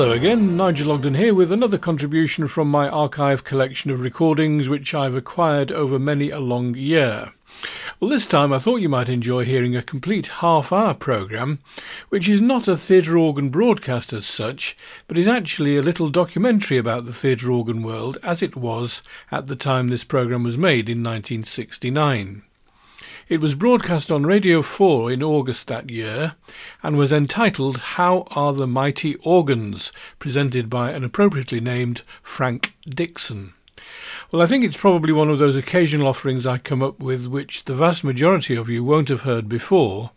Hello again, Nigel Ogden here with another contribution from my archive collection of recordings which I've acquired over many a long year. Well, this time I thought you might enjoy hearing a complete half hour programme, which is not a theatre organ broadcast as such, but is actually a little documentary about the theatre organ world as it was at the time this programme was made in 1969. It was broadcast on Radio 4 in August that year and was entitled How Are the Mighty Organs, presented by an appropriately named Frank Dixon. Well, I think it's probably one of those occasional offerings I come up with which the vast majority of you won't have heard before,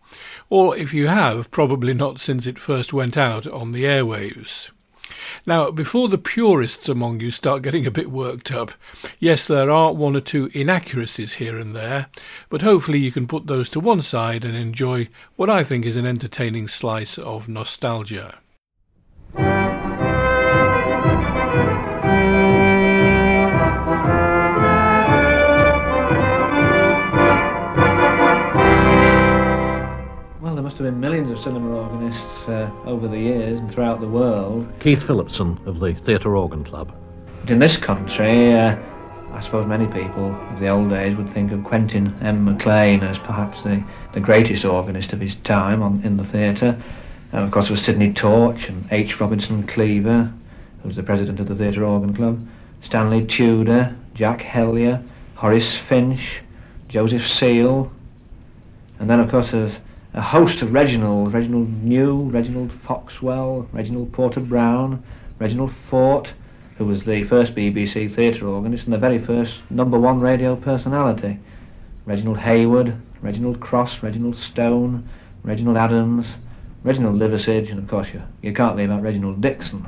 or if you have, probably not since it first went out on the airwaves. Now, before the purists among you start getting a bit worked up, yes, there are one or two inaccuracies here and there, but hopefully you can put those to one side and enjoy what I think is an entertaining slice of nostalgia. Must have been millions of cinema organists uh, over the years and throughout the world. Keith Phillipson of the Theatre Organ Club. In this country, uh, I suppose many people of the old days would think of Quentin M. MacLean as perhaps the, the greatest organist of his time on, in the theatre. And of course, there was Sidney Torch and H. Robinson Cleaver, who was the president of the Theatre Organ Club, Stanley Tudor, Jack Hellyer, Horace Finch, Joseph Seal, and then, of course, there's a host of Reginald, Reginald New, Reginald Foxwell, Reginald Porter Brown, Reginald Foort, who was the first BBC theatre organist and the very first number one radio personality, Reginald Hayward, Reginald Cross, Reginald Stone, Reginald Adams, Reginald Liversidge, and of course you, you can't leave out Reginald Dixon.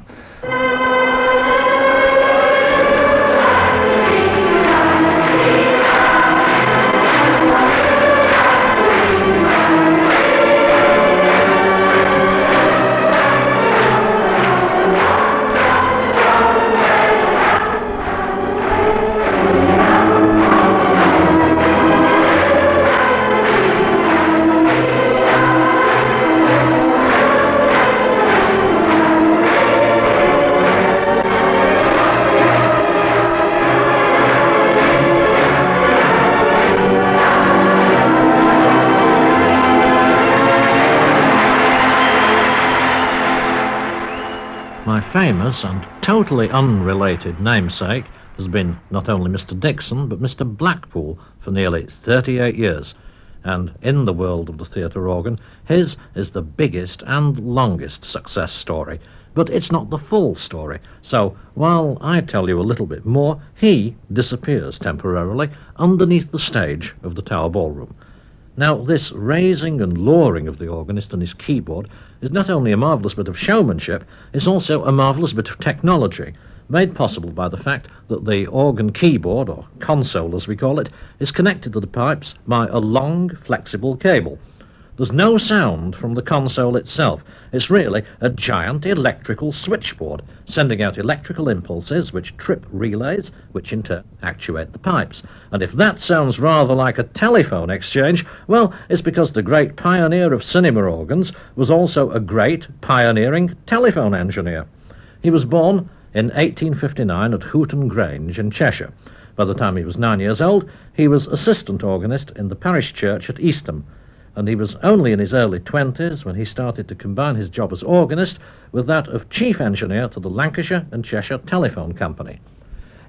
Famous and totally unrelated namesake has been not only Mr. Dixon, but Mr. Blackpool for nearly 38 years. And in the world of the theatre organ, his is the biggest and longest success story. But it's not the full story. So while I tell you a little bit more, he disappears temporarily underneath the stage of the Tower Ballroom. Now, this raising and lowering of the organist and his keyboard is not only a marvellous bit of showmanship, it's also a marvellous bit of technology, made possible by the fact that the organ keyboard, or console as we call it, is connected to the pipes by a long, flexible cable. There's no sound from the console itself. It's really a giant electrical switchboard, sending out electrical impulses which trip relays, which in turn actuate the pipes. And if that sounds rather like a telephone exchange, well, it's because the great pioneer of cinema organs was also a great, pioneering telephone engineer. He was born in 1859 at Hooton Grange in Cheshire. By the time he was nine years old, he was assistant organist in the parish church at Eastham and he was only in his early 20s when he started to combine his job as organist with that of chief engineer to the Lancashire and Cheshire Telephone Company.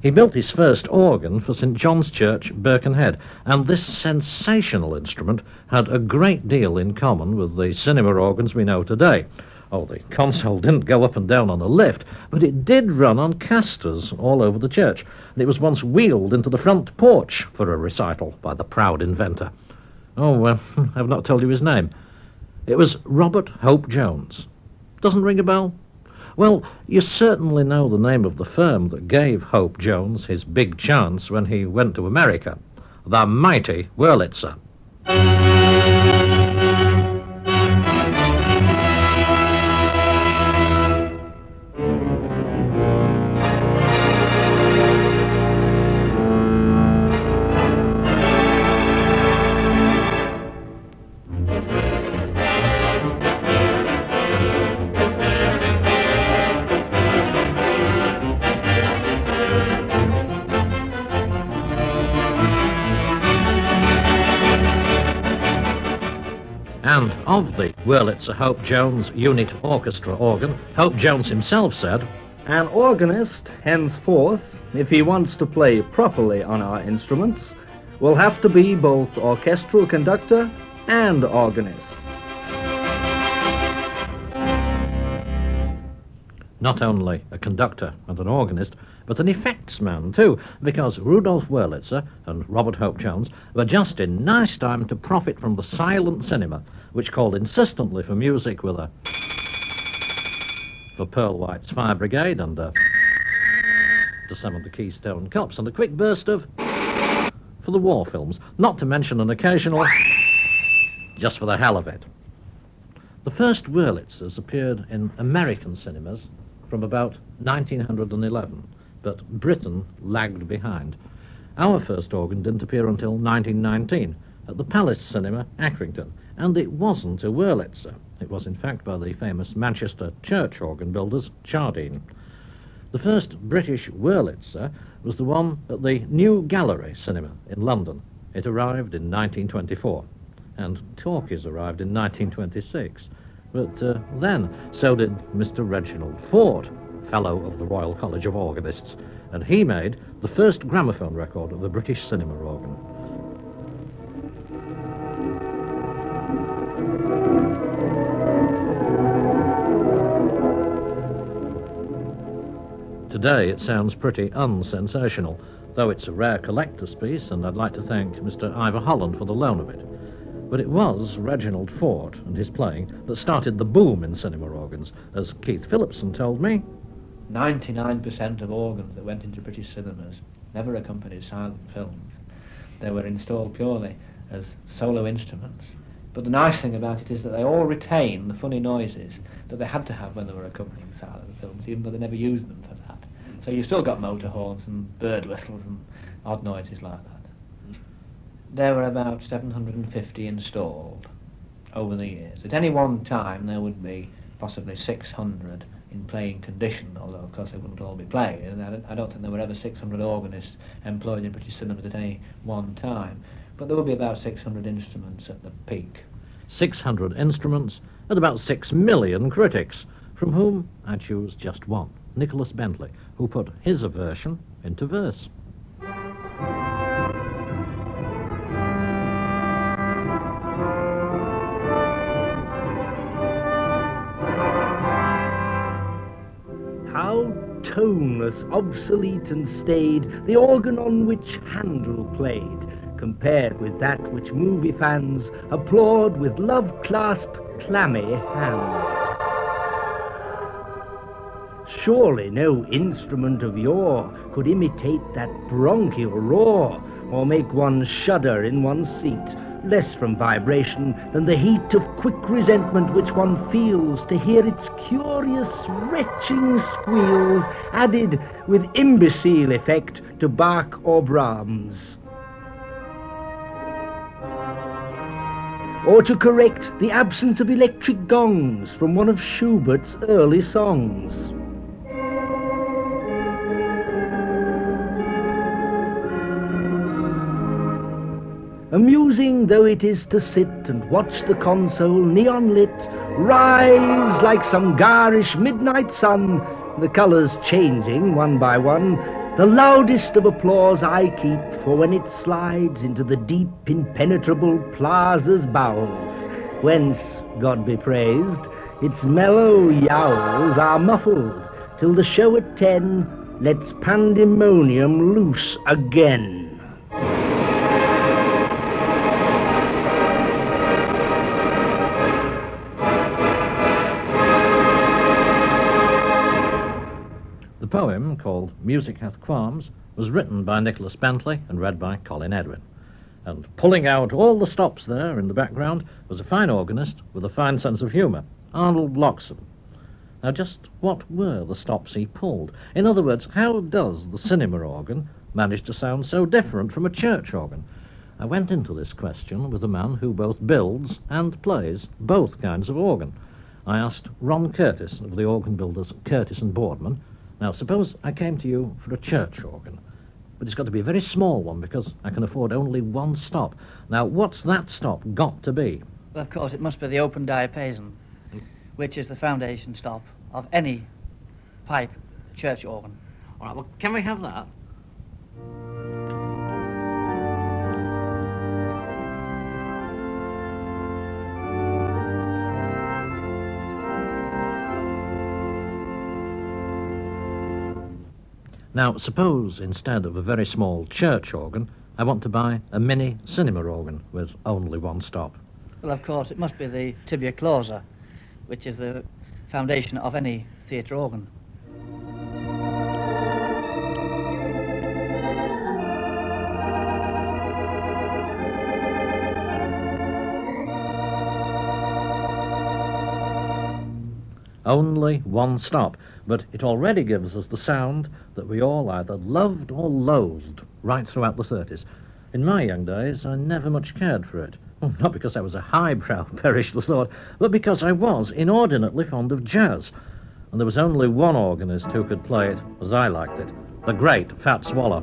He built his first organ for St John's Church, Birkenhead, and this sensational instrument had a great deal in common with the cinema organs we know today. Oh, the console didn't go up and down on a lift, but it did run on casters all over the church, and it was once wheeled into the front porch for a recital by the proud inventor. Oh, uh, I've not told you his name. It was Robert Hope Jones. Doesn't ring a bell? Well, you certainly know the name of the firm that gave Hope Jones his big chance when he went to America. The mighty Wurlitzer. Of it's a Hope Jones Unit Orchestra organ, Hope Jones himself said, An organist, henceforth, if he wants to play properly on our instruments, will have to be both orchestral conductor and organist. not only a conductor and an organist, but an effects man too, because Rudolf Wurlitzer and Robert Hope Jones were just in nice time to profit from the silent cinema, which called insistently for music with a for Pearl White's Fire Brigade and a to some of the Keystone Cops and a quick burst of for the war films, not to mention an occasional just for the hell of it. The first Wurlitzers appeared in American cinemas from about 1911, but Britain lagged behind. Our first organ didn't appear until 1919 at the Palace Cinema, Accrington, and it wasn't a Wurlitzer. It was, in fact, by the famous Manchester church organ builders, Jardine. The first British Wurlitzer was the one at the New Gallery Cinema in London. It arrived in 1924, and Talkies arrived in 1926. But uh, then, so did Mr. Reginald Foort, Fellow of the Royal College of Organists, and he made the first gramophone record of the British cinema organ. Today it sounds pretty unsensational, though it's a rare collector's piece, and I'd like to thank Mr. Ivor Holland for the loan of it. But it was Reginald Foort and his playing that started the boom in cinema organs, as Keith Phillipson told me. 99% of organs that went into British cinemas never accompanied silent films. They were installed purely as solo instruments. But the nice thing about it is that they all retain the funny noises that they had to have when they were accompanying silent films, even though they never used them for that. So you've still got motor horns and bird whistles and odd noises like that. There were about 750 installed over the years. At any one time, there would be possibly 600 in playing condition, although of course they wouldn't all be playing. I don't, think there were ever 600 organists employed in British cinemas at any one time. But there would be about 600 instruments at the peak. 600 instruments and about 6 million critics, from whom I choose just one, Nicholas Bentley, who put his aversion into verse. Obsolete, and staid the organ on which Handel played, compared with that which movie fans applaud with love clasp clammy hands. Surely no instrument of yore could imitate that bronchial roar, or make one shudder in one's seat, less from vibration than the heat of quick resentment which one feels to hear its curious retching squeals added with imbecile effect to Bach or Brahms. Or to correct the absence of electric gongs from one of Schubert's early songs. Amusing though it is to sit and watch the console, neon lit, rise like some garish midnight sun, the colours changing one by one, the loudest of applause I keep for when it slides into the deep, impenetrable plaza's bowels, whence, God be praised, its mellow yowls are muffled, till the show at ten lets pandemonium loose again. Music Hath Qualms, was written by Nicholas Bentley and read by Colin Edwin. And pulling out all the stops there in the background was a fine organist with a fine sense of humour, Arnold Loxam. Now, just what were the stops he pulled? In other words, how does the cinema organ manage to sound so different from a church organ? I went into this question with a man who both builds and plays both kinds of organ. I asked Ron Curtis of the organ builders Curtis and Boardman now, suppose I came to you for a church organ, but it's got to be a very small one because I can afford only one stop. Now, what's that stop got to be? Well, of course, it must be the open diapason, which is the foundation stop of any pipe church organ. All right, well, can we have that? Now, suppose instead of a very small church organ, I want to buy a mini cinema organ with only one stop. Well, of course, it must be the tibia clausa, which is the foundation of any theatre organ. Only one stop, but it already gives us the sound that we all either loved or loathed right throughout the 30s. In my young days, I never much cared for it. Well, not because I was a highbrow, perish the thought, but because I was inordinately fond of jazz. And there was only one organist who could play it as I liked it the great Fats Waller.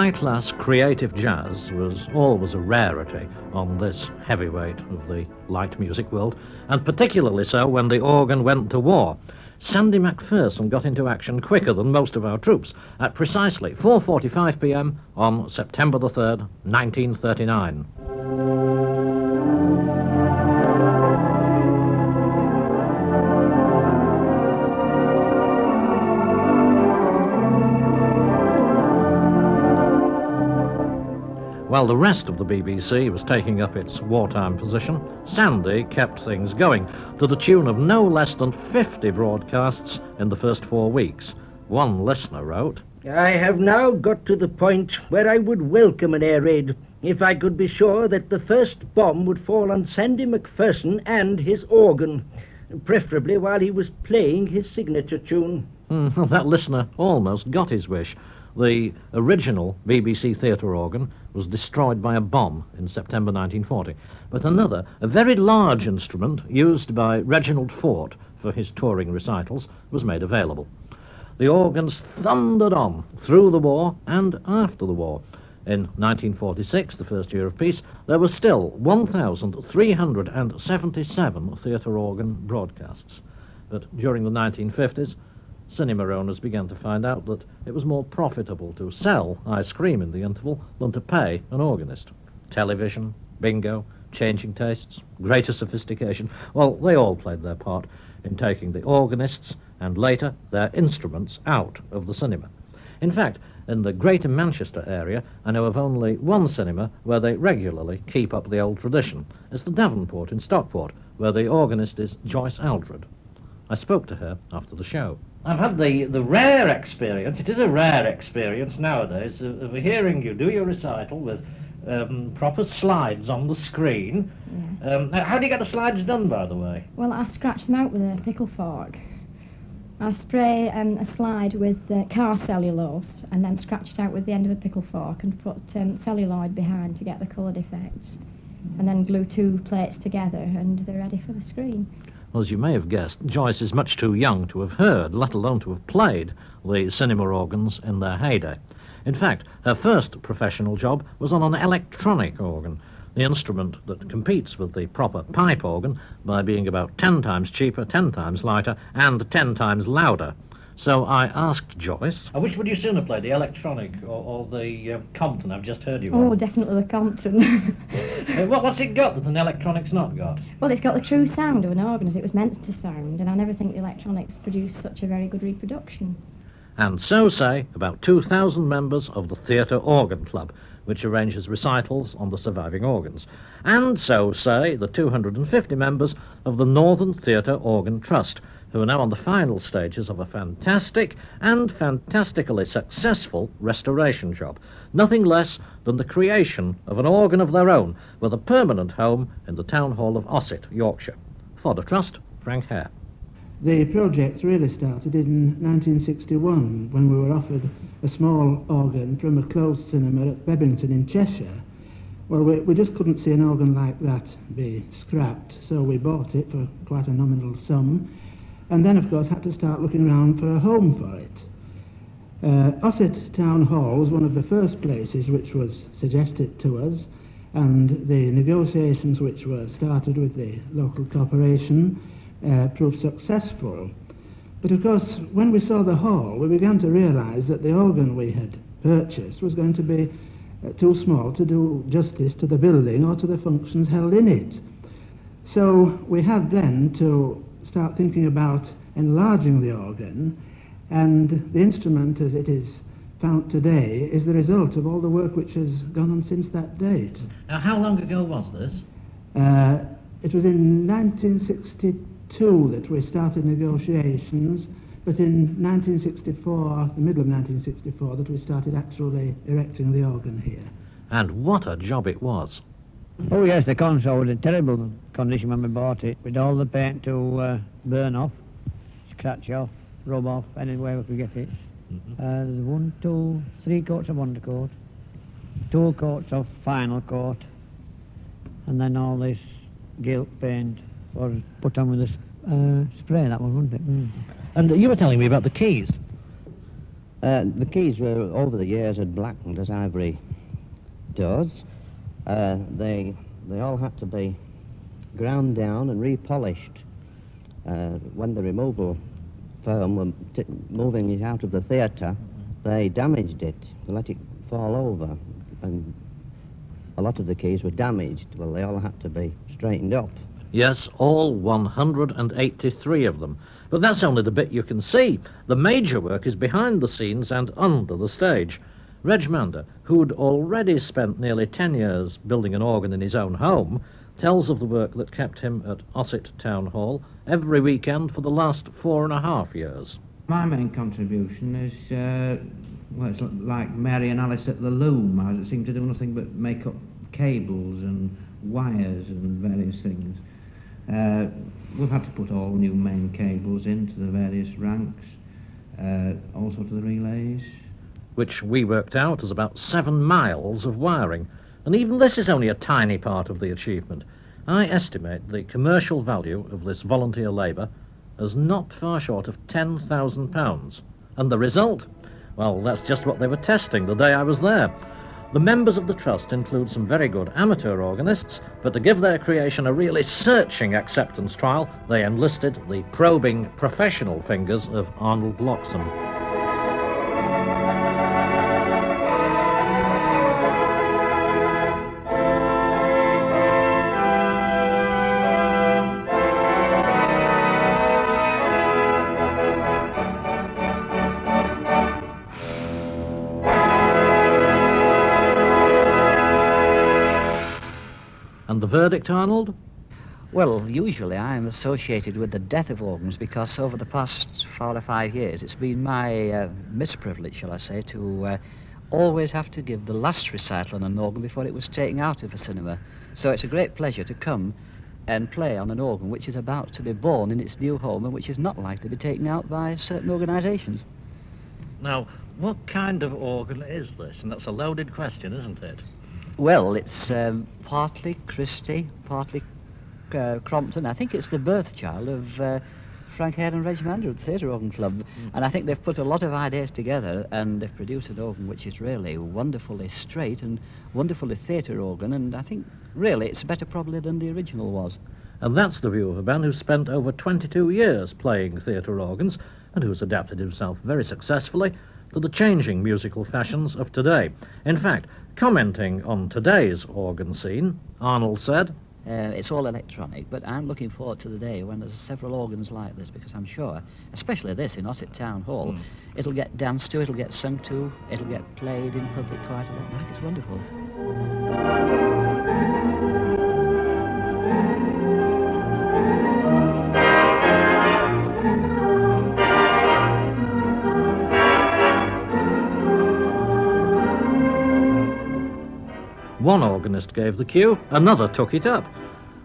High class creative jazz was always a rarity on this heavyweight of the light music world, and particularly so when the organ went to war. Sandy MacPherson got into action quicker than most of our troops at precisely 4:45 p.m. on September the 3rd, 1939. While the rest of the BBC was taking up its wartime position, Sandy kept things going to the tune of no less than 50 broadcasts in the first four weeks. One listener wrote, I have now got to the point where I would welcome an air raid if I could be sure that the first bomb would fall on Sandy MacPherson and his organ, preferably while he was playing his signature tune. Hmm, that listener almost got his wish. The original BBC theatre organ was destroyed by a bomb in September 1940, but another, a very large instrument used by Reginald Foort for his touring recitals, was made available. The organs thundered on through the war and after the war. In 1946, the first year of peace, there were still 1,377 theatre organ broadcasts. But during the 1950s, cinema owners began to find out that it was more profitable to sell ice cream in the interval than to pay an organist. Television, bingo, changing tastes, greater sophistication, well, they all played their part in taking the organists and later their instruments out of the cinema. In fact, in the Greater Manchester area, I know of only one cinema where they regularly keep up the old tradition. It's the Davenport in Stockport, where the organist is Joyce Aldred. I spoke to her after the show. I've had the, the rare experience, it is a rare experience nowadays, of, of hearing you do your recital with um, proper slides on the screen. Yes. Um, how do you get the slides done, by the way? Well, I scratch them out with a pickle fork. I spray um, a slide with uh, car cellulose and then scratch it out with the end of a pickle fork and put um, celluloid behind to get the coloured effects. And then glue two plates together and they're ready for the screen. Well, as you may have guessed, Joyce is much too young to have heard, let alone to have played, the cinema organs in their heyday. In fact, her first professional job was on an electronic organ, the instrument that competes with the proper pipe organ by being about ten times cheaper, ten times lighter, and ten times louder. So I asked Joyce, which would you sooner play, the electronic or, or the uh, Compton I've just heard you Oh, on? definitely the Compton. Uh, what, what's it got that an electronic's not got? well, it's got the true sound of an organ as it was meant to sound, and I never think the electronics produce such a very good reproduction. And so say about 2,000 members of the Theatre Organ Club, which arranges recitals on the surviving organs. And so say the 250 members of the Northern Theatre Organ Trust, who are now on the final stages of a fantastic and fantastically successful restoration job. Nothing less than the creation of an organ of their own with a permanent home in the town hall of Ossett, Yorkshire. For the Trust, Frank Hare. The project really started in 1961 when we were offered a small organ from a closed cinema at Bebington in Cheshire. Well, we, we just couldn't see an organ like that be scrapped, so we bought it for quite a nominal sum, and then, of course, had to start looking around for a home for it. Uh, Ossett Town Hall was one of the first places which was suggested to us, and the negotiations which were started with the local corporation uh, proved successful. But of course, when we saw the hall, we began to realise that the organ we had purchased was going to be uh, too small to do justice to the building or to the functions held in it. So we had then to start thinking about enlarging the organ, and the instrument as it is found today is the result of all the work which has gone on since that date. Now, how long ago was this? Uh, it was in 1962 that we started negotiations, but in 1964, the middle of 1964, that we started actually erecting the organ here. And what a job it was. Oh, yes, the console was a terrible condition when we bought it, with all the paint to uh, burn off, scratch off, rub off, any way we could get it. Mm-hmm. Uh, one, two, three coats of undercoat, two coats of final coat, and then all this gilt paint was put on with this uh, spray, that one, wasn't it? Mm. And you were telling me about the keys. Uh, the keys were over the years had blackened as ivory does. Uh, they they all had to be ground down and repolished. Uh, when the removal firm were t- moving it out of the theatre, they damaged it. They let it fall over, and a lot of the keys were damaged. Well, they all had to be straightened up. Yes, all 183 of them. But that's only the bit you can see. The major work is behind the scenes and under the stage. Reg Mander, who'd already spent nearly 10 years building an organ in his own home, tells of the work that kept him at Ossett Town Hall every weekend for the last four and a half years. My main contribution is, uh, well, it's like Mary and Alice at the loom. I seem to do nothing but make up cables and wires and various things. Uh, we've had to put all new main cables into the various ranks, uh, also to the relays. Which we worked out as about seven miles of wiring. And even this is only a tiny part of the achievement. I estimate the commercial value of this volunteer labour as not far short of £10,000. And the result? Well, that's just what they were testing the day I was there. The members of the Trust include some very good amateur organists, but to give their creation a really searching acceptance trial, they enlisted the probing professional fingers of Arnold Loxam. And the verdict, Arnold? Well, usually I'm associated with the death of organs because over the past four or five years it's been my uh, misprivilege, shall I say, to uh, always have to give the last recital on an organ before it was taken out of a cinema. So it's a great pleasure to come and play on an organ which is about to be born in its new home and which is not likely to be taken out by certain organisations. Now, what kind of organ is this? And that's a loaded question, isn't it? Well, it's um, partly Christie, partly uh, Compton. I think it's the birth child of uh, Frank Hare and Reg Mander at the Theatre Organ Club. And I think they've put a lot of ideas together and they've produced an organ which is really wonderfully straight and wonderfully theatre organ. And I think really it's better probably than the original was. And that's the view of a man who's spent over 22 years playing theatre organs and who's adapted himself very successfully to the changing musical fashions of today. In fact, commenting on today's organ scene, Arnold said, Uh, it's all electronic, but I'm looking forward to the day when there's several organs like this because I'm sure, especially this in Ossett Town Hall, it'll get danced to, it'll get sung to, it'll get played in public quite a lot. It's wonderful. Organist gave the cue, another took it up.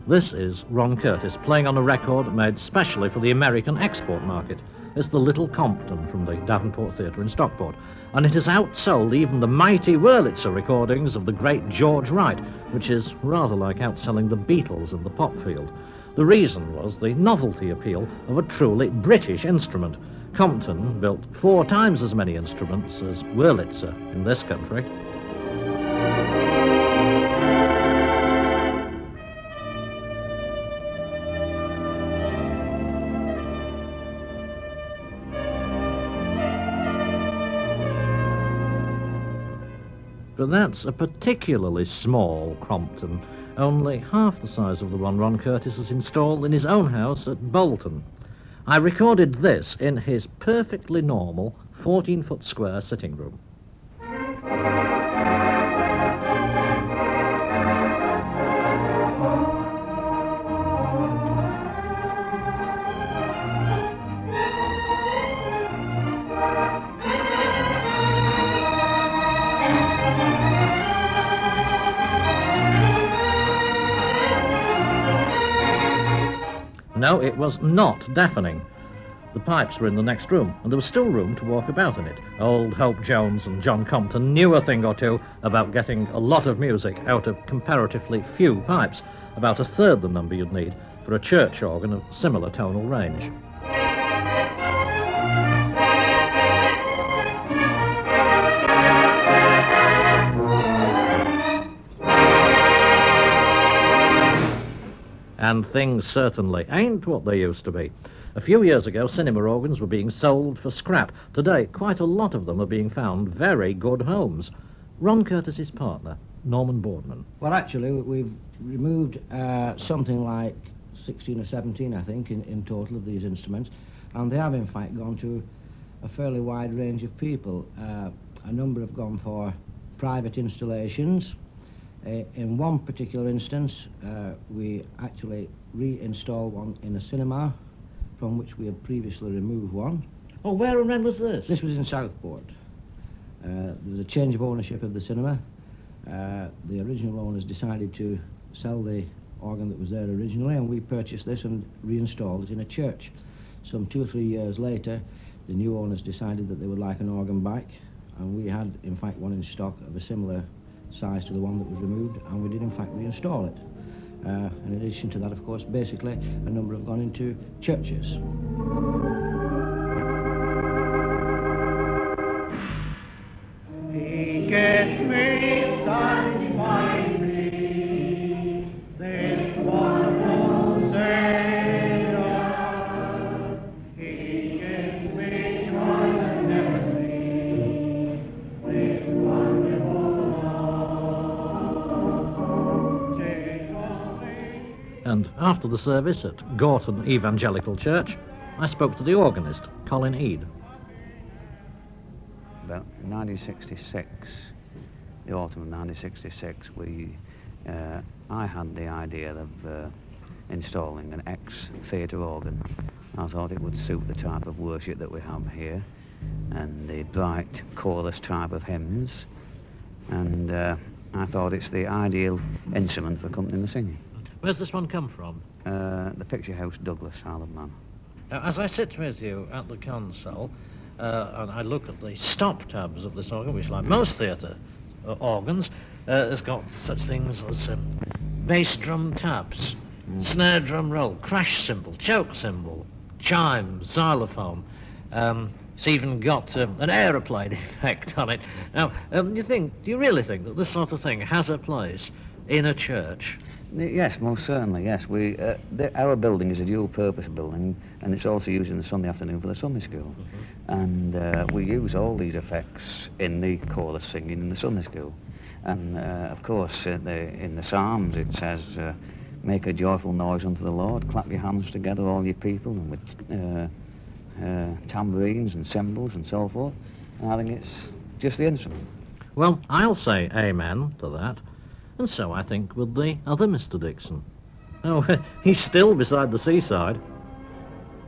This is Ron Curtis playing on a record made specially for the American export market. It's the Little Compton from the Davenport Theatre in Stockport, and it has outsold even the mighty Wurlitzer recordings of the great George Wright, which is rather like outselling the Beatles in the pop field. The reason was the novelty appeal of a truly British instrument. Compton built four times as many instruments as Wurlitzer in this country. That's a particularly small Compton, only half the size of the one Ron Curtis has installed in his own house at Bolton. I recorded this in his perfectly normal 14 foot square sitting room. No, it was not deafening. The pipes were in the next room, and there was still room to walk about in it. Old Hope Jones and John Compton knew a thing or two about getting a lot of music out of comparatively few pipes, about a third the number you'd need for a church organ of similar tonal range. And things certainly ain't what they used to be. A few years ago, cinema organs were being sold for scrap. Today, quite a lot of them are being found very good homes. Ron Curtis's partner, Norman Boardman. Well, actually, we've removed uh, something like 16 or 17, I think, in, in total of these instruments, and they have, in fact, gone to a fairly wide range of people. Uh, a number have gone for private installations. Uh, in one particular instance, uh, we actually reinstalled one in a cinema from which we had previously removed one. Oh, where and when was this? This was in Southport. Uh, there was a change of ownership of the cinema. Uh, the original owners decided to sell the organ that was there originally, and we purchased this and reinstalled it in a church. Some two or three years later, the new owners decided that they would like an organ back, and we had, in fact, one in stock of a similar size to the one that was removed, and we did, in fact, reinstall it. Uh, in addition to that, of course, basically, a number have gone into churches. The service at Gorton Evangelical Church, I spoke to the organist, Colin Ead. about 1966, the autumn of 1966, we, uh, I had the idea of uh, installing an ex-theatre organ. I thought it would suit the type of worship that we have here, and the bright chorus type of hymns, and uh, I thought it's the ideal instrument for accompanying the singing. Where's this one come from? Uh, the Picture House, Douglas, Isle of Man. Now, as I sit with you at the console, uh, and I look at the stop tabs of this organ, which, like most theatre uh, organs, uh, has got such things as um, bass drum tabs, snare drum roll, crash cymbal, choke cymbal, chime, xylophone. Um, it's even got um, an aeroplane effect on it. Now, um, you think, do you really think that this sort of thing has a place in a church? Yes, most certainly, yes. We, uh, the, our building is a dual-purpose building, and it's also used in the Sunday afternoon for the Sunday school. And uh, we use all these effects in the chorus singing in the Sunday school. And, uh, of course, in the, in the Psalms it says, uh, make a joyful noise unto the Lord, clap your hands together, all you people, and with uh, uh, tambourines and cymbals and so forth. And I think it's just the instrument. Well, I'll say amen to that. And so I think with the other Mr. Dixon. Oh, he's still beside the seaside.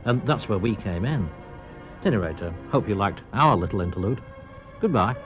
And that's where we came in. At any rate, uh, hope you liked our little interlude. Goodbye.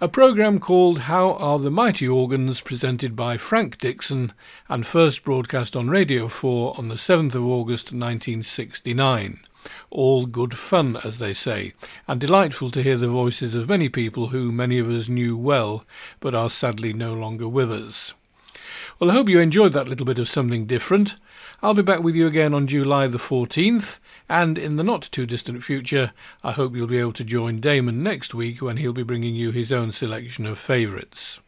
A programme called How Are the Mighty Organs, presented by Frank Dixon, and first broadcast on Radio 4 on the 7th of August 1969. All good fun, as they say, and delightful to hear the voices of many people who many of us knew well, but are sadly no longer with us. Well, I hope you enjoyed that little bit of something different. I'll be back with you again on July the 14th, and in the not too distant future, I hope you'll be able to join Damon next week when he'll be bringing you his own selection of favourites.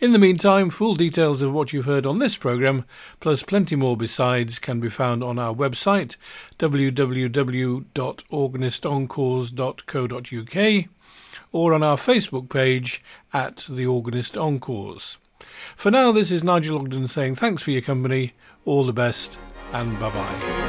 In the meantime, full details of what you've heard on this programme, plus plenty more besides, can be found on our website www.organistencores.co.uk or on our Facebook page at The Organist Encores. For now, this is Nigel Ogden saying thanks for your company, all the best, and bye bye.